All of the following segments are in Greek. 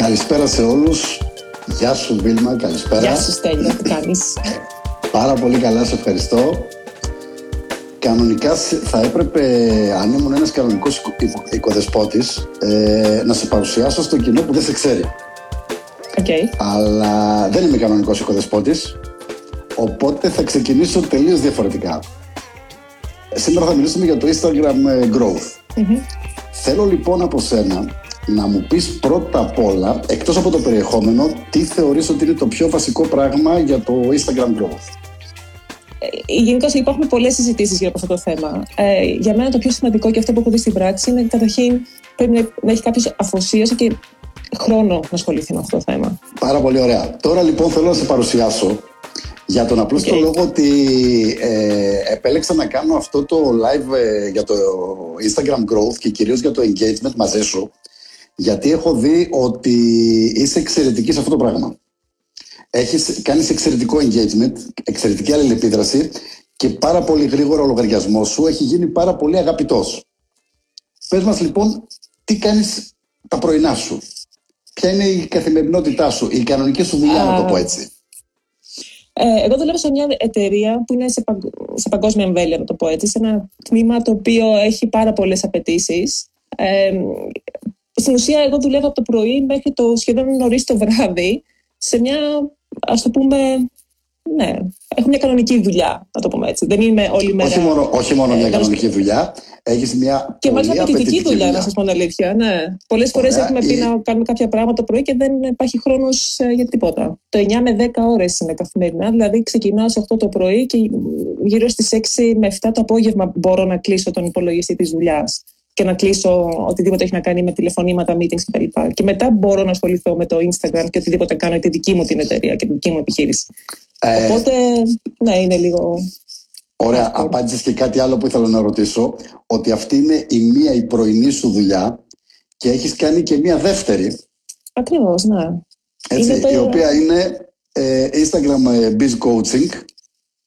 Καλησπέρα σε όλους. Γεια σου Βίλμα, καλησπέρα. Γεια σου Στέλιο, τι κάνεις; Πάρα πολύ καλά, σε ευχαριστώ. Κανονικά θα έπρεπε, αν ήμουν ένας κανονικός οικοδεσπότης, ε, να σε παρουσιάσω στο κοινό που δεν σε ξέρει. Okay. Αλλά δεν είμαι κανονικός οικοδεσπότης, οπότε θα ξεκινήσω τελείως διαφορετικά. Σήμερα θα μιλήσουμε για το Instagram ε, Growth. Θέλω λοιπόν από σένα να μου πεις πρώτα απ' όλα, εκτός από το περιεχόμενο, τι θεωρείς ότι είναι το πιο βασικό πράγμα για το Instagram Growth; Ε, Γενικώ υπάρχουν πολλές συζητήσεις για αυτό το θέμα. Ε, για μένα το πιο σημαντικό και αυτό που έχω δει στην πράξη είναι καταρχήν πρέπει να έχει κάποιος αφοσίωση και χρόνο να ασχοληθεί με αυτό το θέμα. Πάρα πολύ ωραία. Τώρα λοιπόν θέλω να σε παρουσιάσω για τον απλό okay. λόγο ότι ε, επέλεξα να κάνω αυτό το live ε, για το Instagram growth και κυρίως για το engagement μαζί σου γιατί έχω δει ότι είσαι εξαιρετική σε αυτό το πράγμα. Έχεις, κάνεις εξαιρετικό engagement, εξαιρετική αλληλεπίδραση και πάρα πολύ γρήγορο ο λογαριασμό σου έχει γίνει πάρα πολύ αγαπητός. Πες μας λοιπόν τι κάνεις τα πρωινά σου. Ποια είναι η καθημερινότητά σου, η κανονική σου δουλειά, να το πω έτσι. Ε, εγώ δουλεύω σε μια εταιρεία που είναι σε, σε παγκόσμια εμβέλεια, να το πω έτσι, σε ένα τμήμα το οποίο έχει πάρα πολλές απαιτήσεις. Ε, στην ουσία, εγώ δουλεύω από το πρωί μέχρι το σχεδόν νωρί το βράδυ σε μια, ας το πούμε, ναι, έχω μια κανονική δουλειά, να το πούμε έτσι. Δεν είμαι όλη μέρα. Όχι μόνο, όχι μόνο μια ε, κανονική δουλειά, έχει μια. Και μάλιστα απαιτητική δουλειά, δουλειά, να σα πω την αλήθεια. Ναι. Πολλέ φορέ έχουμε πει να κάνουμε κάποια πράγματα το πρωί και δεν υπάρχει χρόνο ε, για τίποτα. Το 9 με 10 ώρε είναι καθημερινά. Δηλαδή, ξεκινάω σε 8 το πρωί και γύρω στι 6 με 7 το απόγευμα μπορώ να κλείσω τον υπολογιστή τη δουλειά και να κλείσω οτιδήποτε έχει να κάνει με τηλεφωνήματα, meetings κτλ. Και, και μετά μπορώ να ασχοληθώ με το Instagram και οτιδήποτε κάνω τη δική μου την εταιρεία και τη δική μου επιχείρηση. Ε, Οπότε, ναι, είναι λίγο. Ωραία, απάντησες και κάτι άλλο που ήθελα να ρωτήσω. Ότι αυτή είναι η μία η πρωινή σου δουλειά και έχεις κάνει και μία δεύτερη. Ακριβώς, ναι. Έτσι, η οποία είναι ε, Instagram ε, Biz Coaching.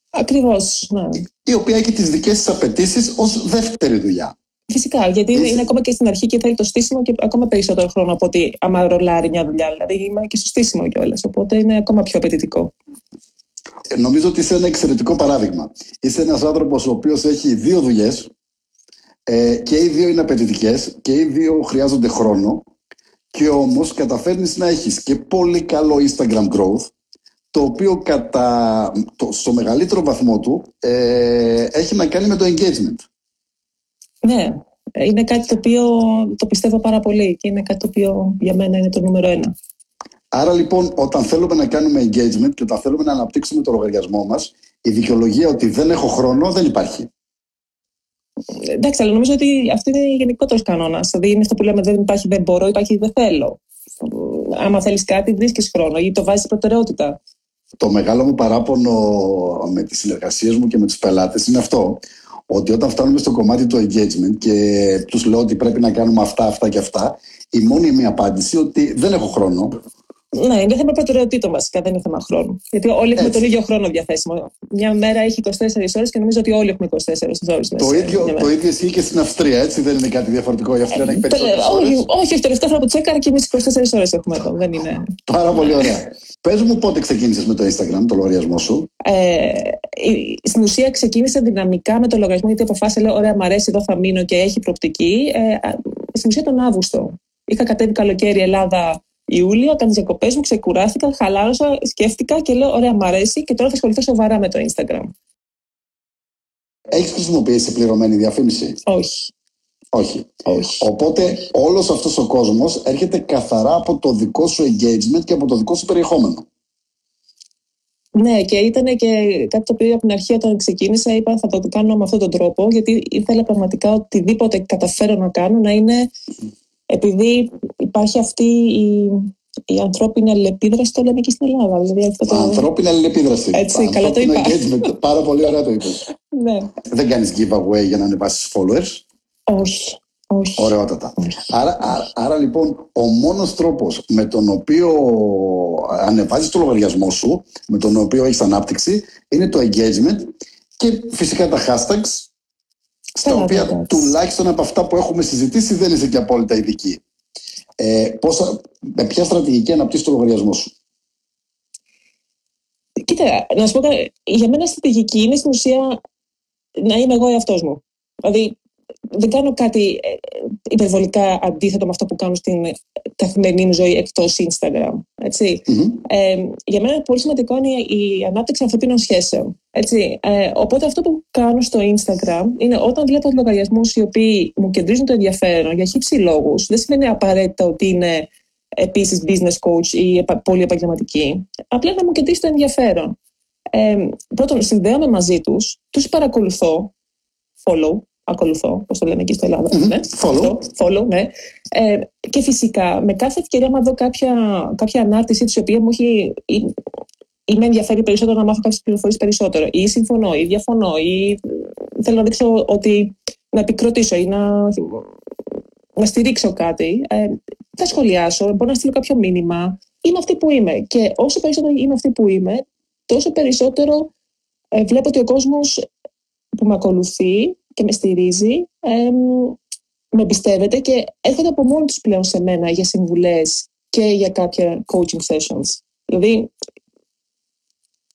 Ακριβώς, ναι. Η οποία έχει τις δικές της απαιτήσεις ως δεύτερη δουλειά. Φυσικά, γιατί είναι, είναι ακόμα και στην αρχή και θέλει το στήσιμο και ακόμα περισσότερο χρόνο από ότι άμα ρολάρει μια δουλειά. Δηλαδή είμαι και στο στήσιμο κιόλας. Οπότε είναι ακόμα πιο απαιτητικό. Ε, νομίζω ότι είσαι ένα εξαιρετικό παράδειγμα. Είσαι ένας άνθρωπος ο οποίος έχει δύο δουλειές ε, και οι δύο είναι απαιτητικές και οι δύο χρειάζονται χρόνο. Και όμως καταφέρνεις να έχεις και πολύ καλό Instagram growth, το οποίο κατά, το, στο μεγαλύτερο βαθμό του ε, έχει να κάνει με το engagement. Ναι, είναι κάτι το οποίο το πιστεύω πάρα πολύ και είναι κάτι το οποίο για μένα είναι το νούμερο ένα. Άρα λοιπόν, όταν θέλουμε να κάνουμε engagement και όταν θέλουμε να αναπτύξουμε το λογαριασμό μας, η δικαιολογία ότι δεν έχω χρόνο δεν υπάρχει. Εντάξει, αλλά νομίζω ότι αυτό είναι γενικότερος κανόνας. Δηλαδή είναι αυτό που λέμε δεν υπάρχει, δεν μπορώ, υπάρχει δεν θέλω. Άμα θέλεις κάτι, βρίσκεις χρόνο ή το βάζεις προτεραιότητα. Το μεγάλο μου παράπονο με τις συνεργασίες μου και με τους πελάτες είναι αυτό ότι όταν φτάνουμε στο κομμάτι του engagement και τους λέω ότι πρέπει να κάνουμε αυτά, αυτά και αυτά, η μόνη μια απάντηση ότι δεν έχω χρόνο. Ναι, είναι θέμα προτεραιοτήτων βασικά, δεν είναι θέμα χρόνου. Γιατί όλοι έχουμε τον ίδιο χρόνο διαθέσιμο. Μια μέρα έχει 24 ώρες και νομίζω ότι όλοι έχουμε 24 ώρες Το ίδιο, το ίδιο ισχύει και στην Αυστρία, έτσι; Δεν είναι κάτι διαφορετικό. Η Αυστρία έχει περισσότερες Όχι, όχι, τελευταία φορά που τσέκαρα και εμείς 24 ώρες έχουμε εδώ. Δεν είναι. Πάρα πολύ ωραία. Πες μου πότε ξεκίνησες με το Instagram, το λογαριασμό σου. Ε, στην ουσία ξεκίνησα δυναμικά με το λογαριασμό γιατί αποφάσισα, λέω, ωραία, μου αρέσει, εδώ θα μείνω και έχει προπτική. Ε, στην ουσία τον Αύγουστο. Είχα κατέβει καλοκαίρι Ελλάδα Ιούλιο, έκανε τις διακοπές μου, ξεκουράστηκα, χαλάρωσα, σκέφτηκα και λέω: Ωραία, μου αρέσει και τώρα θα ασχοληθώ σοβαρά με το Instagram. Έχεις χρησιμοποιήσει πληρωμένη διαφήμιση; Όχι. Όχι. Όχι. Οπότε όλος αυτός ο κόσμος έρχεται καθαρά από το δικό σου engagement και από το δικό σου περιεχόμενο. Ναι, και ήταν και κάτι το οποίο από την αρχή όταν ξεκίνησα είπα θα το κάνω με αυτόν τον τρόπο γιατί ήθελα πραγματικά οτιδήποτε καταφέρω να κάνω να είναι επειδή υπάρχει αυτή η, η ανθρώπινη αλληλεπίδραση, το λέμε και στην Ελλάδα. Δηλαδή αυτό το... Ανθρώπινη αλληλεπίδραση. Έτσι, καλά το είπα. Engagement. Πάρα πολύ ωραία το είπες. ναι. Δεν κάνεις giveaway για να ανεβάσεις followers; Όχι. Όχι. Ωραιότατα. Άρα, άρα, λοιπόν, ο μόνος τρόπος με τον οποίο ανεβάζεις το λογαριασμό σου, με τον οποίο έχεις ανάπτυξη, είναι το engagement και φυσικά τα hashtags στα οποία τουλάχιστον από αυτά που έχουμε συζητήσει δεν είσαι και απόλυτα ειδική. Ε, πώς, με ποια στρατηγική αναπτύσσεις το λογαριασμό σου; Κοίτα, να σου πω για μένα στρατηγική είναι στην ουσία να είμαι εγώ εαυτός μου. Δηλαδή, δεν κάνω κάτι ε, υπερβολικά αντίθετο με αυτό που κάνω στην καθημερινή μου ζωή εκτός Instagram. ετσι Ε, για μένα πολύ σημαντικό είναι η ανάπτυξη ανθρωπίνων σχέσεων. Έτσι. Ε, οπότε αυτό που κάνω στο Instagram είναι όταν βλέπω λογαριασμούς οι οποίοι μου κεντρίζουν το ενδιαφέρον για χύψη λόγους, δεν σημαίνει απαραίτητα ότι είναι επίσης business coach ή πολύ επαγγελματική. Απλά να μου κεντρήσει το ενδιαφέρον. Ε, πρώτον, συνδέομαι μαζί τους, τους παρακολουθώ, follow, ακολουθώ, πώ το λένε εκεί στην Ελλάδα. Ναι, follow. follow, ναι. Ε, και φυσικά, με κάθε ευκαιρία, άμα δω κάποια, κάποια ανάρτηση της οποία μου έχει ή με ενδιαφέρει περισσότερο να μάθω κάποιες πληροφορίες περισσότερο, ή συμφωνώ, ή διαφωνώ, ή θέλω να δείξω ότι να επικροτήσω ή να, να στηρίξω κάτι, ε, θα σχολιάσω, μπορώ να στείλω κάποιο μήνυμα. Είμαι αυτή που είμαι. Και όσο περισσότερο είμαι αυτή που είμαι, τόσο περισσότερο ε, βλέπω ότι ο κόσμος που με ακολουθεί και με στηρίζει, ε, με εμπιστεύεται και έρχονται από μόνοι τους πλέον σε μένα για συμβουλές και για κάποια coaching sessions. Δηλαδή,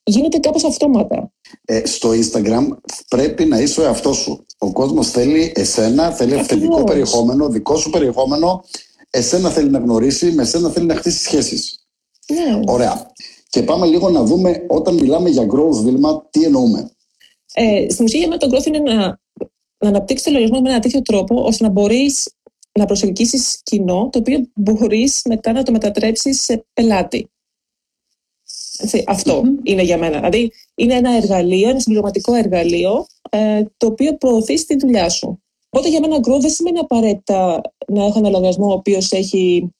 γίνεται κάπως αυτόματα. Ε, στο Instagram πρέπει να είσαι ο εαυτός σου. Ο κόσμος θέλει εσένα, θέλει αυθεντικό περιεχόμενο, δικό σου περιεχόμενο. Εσένα θέλει να γνωρίσει, με εσένα θέλει να χτίσει σχέσεις. Ναι. Ωραία. Και πάμε λίγο να δούμε όταν μιλάμε για growth, Βίλμα, τι εννοούμε. Ε, στην ουσία για μένα το growth είναι να, να αναπτύξεις το λογισμό με ένα τέτοιο τρόπο ώστε να μπορείς να προσελκύσεις κοινό το οποίο μπορείς μετά να το μετατρέψεις σε πελάτη. Αυτό είναι για μένα. Δηλαδή, είναι ένα εργαλείο, ένα συμπληρωματικό εργαλείο, ε, το οποίο προωθείς τη δουλειά σου. Οπότε για μένα growth δεν σημαίνει απαραίτητα να έχω ένα λογαριασμό ο οποίος έχει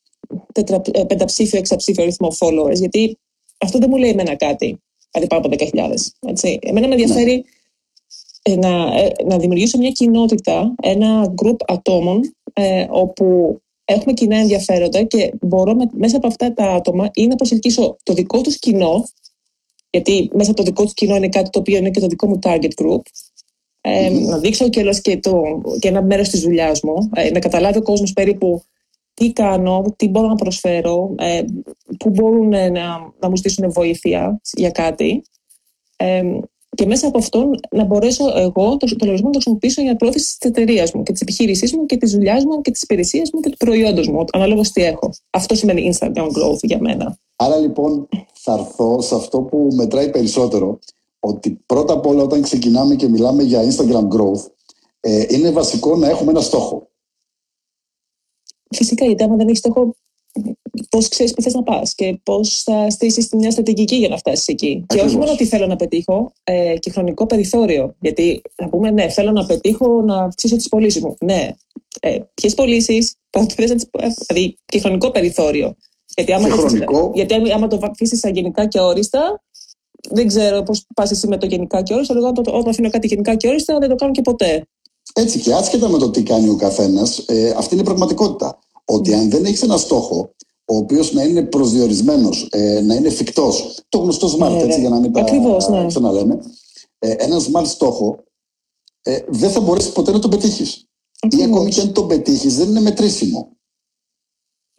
τετρα, ε, πενταψήφιο, εξαψήφιο αριθμό followers, γιατί αυτό δεν μου λέει εμένα κάτι. Δηλαδή πάνω από 10.000. Εμένα με ενδιαφέρει ναι. Να, ε, να δημιουργήσω μια κοινότητα, ένα group ατόμων, ε, όπου έχουμε κοινά ενδιαφέροντα και μπορώ μέσα από αυτά τα άτομα ή να προσελκύσω το δικό τους κοινό, γιατί μέσα από το δικό τους κοινό είναι κάτι το οποίο είναι και το δικό μου target group, ε, να δείξω και, και, το, και ένα μέρος της δουλειάς μου, ε, να καταλάβει ο κόσμος περίπου τι κάνω, τι μπορώ να προσφέρω, ε, πού μπορούν να, να μου στήσουν βοήθεια για κάτι. Ε, και μέσα από αυτόν να μπορέσω εγώ το, το λογαριασμό να το χρησιμοποιήσω για πρόθεση της εταιρείας μου και της επιχείρησής μου και της δουλειάς μου και της υπηρεσίας μου και του προϊόντος μου, ανάλογα τι έχω. Αυτό σημαίνει Instagram growth για μένα. Άρα λοιπόν θα έρθω σε αυτό που μετράει περισσότερο, ότι πρώτα απ' όλα όταν ξεκινάμε και μιλάμε για Instagram growth, ε, είναι βασικό να έχουμε ένα στόχο. Φυσικά, γιατί άμα δεν έχεις στόχο, πώς ξέρεις που θες να πας και πώς θα στήσεις μια στρατηγική για να φτάσεις εκεί. Και όχι μόνο τι θέλω να πετύχω, ε, και χρονικό περιθώριο. Γιατί θα πούμε, ναι, θέλω να πετύχω να αυξήσω τις πωλήσεις μου. Ναι. Ε, Ποιες πωλήσεις, πότε θε να τις. Δηλαδή, και χρονικό περιθώριο. Γιατί άμα, χρονικό... γιατί άμα το αφήσει σαν γενικά και όριστα, δεν ξέρω πώς πας εσύ με το γενικά και όριστα. Εγώ όταν αφήνω κάτι γενικά και όριστα, δεν το κάνω και ποτέ. Έτσι και άσχετα με το τι κάνει ο καθένας, ε, αυτή είναι η πραγματικότητα. Ότι αν δεν έχεις ένα στόχο, ο οποίος να είναι προσδιορισμένος, ε, να είναι εφικτός, το γνωστό smart, ναι, έτσι, για να μην τα Ακριβώς, ναι. ξαναλέμε, ε, ένα smart στόχο, ε, δεν θα μπορέσεις ποτέ να τον πετύχεις. Ή ακόμη και αν τον πετύχεις, δεν είναι μετρήσιμο.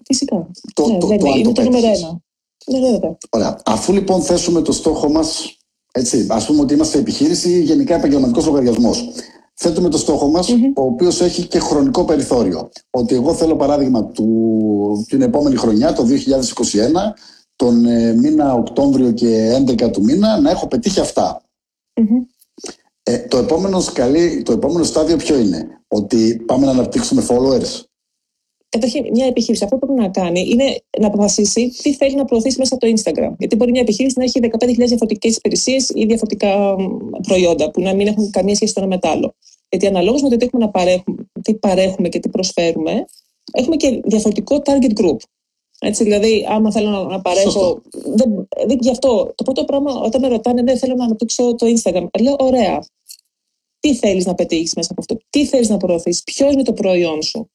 Φυσικά. Το, ναι, το, δεν το, είναι, είναι το νούμερο ένα. Ναι, Ωραία. Αφού λοιπόν θέσουμε το στόχο μας, έτσι, ας πούμε ότι είμαστε επιχείρηση, γενικά επαγγελματικός λογαριασμός θέτουμε το στόχο μας, ο οποίος έχει και χρονικό περιθώριο. Ότι εγώ θέλω παράδειγμα του, την επόμενη χρονιά, το 2021, τον ε, μήνα Οκτώβριο και 11 του μήνα, να έχω πετύχει Ε, το, επόμενος σκαλί, το επόμενο στάδιο ποιο είναι, ότι πάμε να αναπτύξουμε followers. Καταρχήν, μια επιχείρηση αυτό που πρέπει να κάνει είναι να αποφασίσει τι θέλει να προωθήσει μέσα από το Instagram. Γιατί μπορεί μια επιχείρηση να έχει 15.000 διαφορετικές υπηρεσίες ή διαφορετικά προϊόντα που να μην έχουν καμία σχέση το ένα με το άλλο. Γιατί αναλόγως με το τι, έχουμε να παρέχουμε, τι παρέχουμε και τι προσφέρουμε, έχουμε και διαφορετικό target group. Έτσι, δηλαδή, άμα θέλω να, παρέχω. Δεν, δεν, γι' αυτό το πρώτο πράγμα, όταν με ρωτάνε, δεν θέλω να αναπτύξω το Instagram, λέω, ωραία. Τι θέλεις να πετύχεις μέσα από αυτό, τι θέλεις να προωθήσεις, ποιος είναι το προϊόν σου;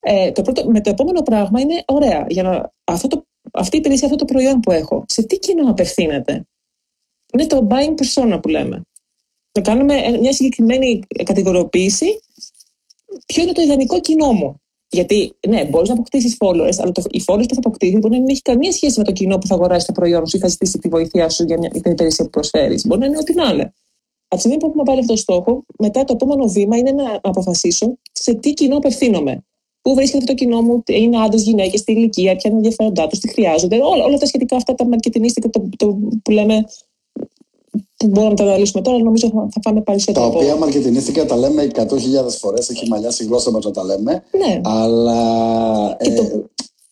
Ε, το πρώτο, με το επόμενο πράγμα είναι, ωραία, για να, αυτό το, αυτή η υπηρεσία, αυτό το προϊόν που έχω, σε τι κοινό απευθύνεται; Είναι το buying persona που λέμε να κάνουμε μια συγκεκριμένη κατηγοριοποίηση ποιο είναι το ιδανικό κοινό μου; Γιατί, ναι, μπορείς να αποκτήσεις followers, αλλά το, οι followers που θα αποκτήσει μπορεί να μην έχει καμία σχέση με το κοινό που θα αγοράσει το προϊόν σου ή θα ζητήσει τη βοήθειά σου για, μια, την υπηρεσία που προσφέρεις. Μπορεί να είναι ό,τι να είναι. Από τη στιγμή που έχουμε πάρει αυτό το στόχο, μετά το επόμενο βήμα είναι να αποφασίσω σε τι κοινό απευθύνομαι. Πού βρίσκεται αυτό το κοινό μου, είναι άντρες, γυναίκες, τι ηλικία, ποια είναι ενδιαφέροντά τους, τι χρειάζονται. Όλα, όλα τα σχετικά αυτά τα μαρκετινίστικα το, το, που λέμε που μπορούμε να τα αναλύσουμε τώρα, νομίζω θα, θα πάμε περισσότερο. Τα οποία μαρκετινίστικα τα λέμε 100.000 φορές, έχει μαλλιάσει η γλώσσα μας να τα λέμε. Ναι. Αλλά ε, το...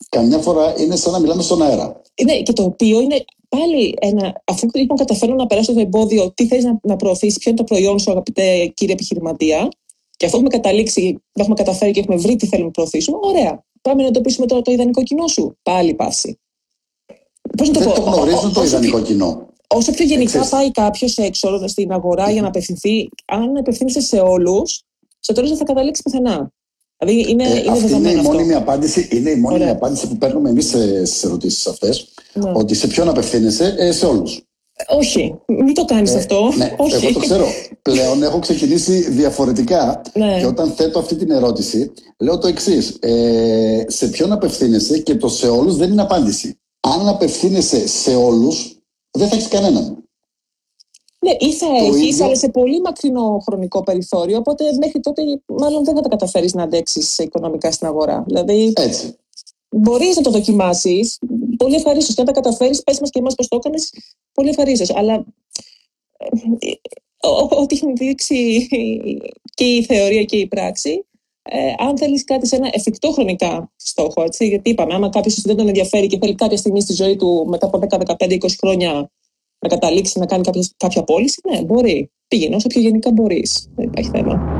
καμιά φορά είναι σαν να μιλάμε στον αέρα. Ναι, και το οποίο είναι πάλι ένα. Αφού λοιπόν καταφέρω να περάσω το εμπόδιο, τι θες να, να προωθήσεις, ποιο είναι το προϊόν σου, αγαπητέ κύριε επιχειρηματία, και αφού έχουμε καταλήξει, έχουμε καταφέρει και έχουμε βρει τι θέλουμε να προωθήσουμε, ωραία. Πάμε να εντοπίσουμε τώρα το ιδανικό κοινό σου. Πάλι πάση. Πώς να το Δεν πω; το γνωρίζουν το ιδανικό κοινό. Όσο πιο γενικά Εξής. πάει κάποιος έξω στην αγορά για να απευθυνθεί, αν απευθύνεσαι σε όλους, στο τέλος δεν θα καταλήξει πουθενά. Δηλαδή είναι, ε, είναι αυτή είναι η, μόνιμη απάντηση, είναι η μόνιμη απάντηση που παίρνουμε εμείς στις ερωτήσεις αυτές. Ναι. Ότι σε ποιον απευθύνεσαι, ε, σε όλους. Όχι, μην το κάνεις ε, αυτό. Ναι, Όχι. εγώ το ξέρω. Πλέον έχω ξεκινήσει διαφορετικά. Ναι. Και όταν θέτω αυτή την ερώτηση, λέω το εξής. Ε, σε ποιον απευθύνεσαι και το σε όλους δεν είναι απάντηση. Αν απευθύνεσαι σε όλους, δεν θα έχεις κανέναν. Ναι, ή θα έχει, ίδιο... αλλά σε πολύ μακρινό χρονικό περιθώριο. Οπότε μέχρι τότε, μάλλον δεν θα τα καταφέρεις να αντέξεις οικονομικά στην αγορά. Δηλαδή, Έτσι. Μπορείς να το δοκιμάσεις. Πολύ ευχαρίστως. Και αν τα καταφέρεις, πες μας και εμάς πώς το έκανες. Πολύ ευχαρίστως. Αλλά ε, ό,τι έχει δείξει και η θεωρία και η πράξη, ε, αν θέλεις κάτι σε ένα εφικτό χρονικά στόχο, έτσι, γιατί είπαμε, άμα κάποιος δεν τον ενδιαφέρει και θέλει κάποια στιγμή στη ζωή του μετά από 10, 15, 20 χρόνια να καταλήξει να κάνει κάποια, κάποια πώληση, ναι, μπορεί. Πήγαινε όσο πιο γενικά μπορείς. Δεν υπάρχει θέμα.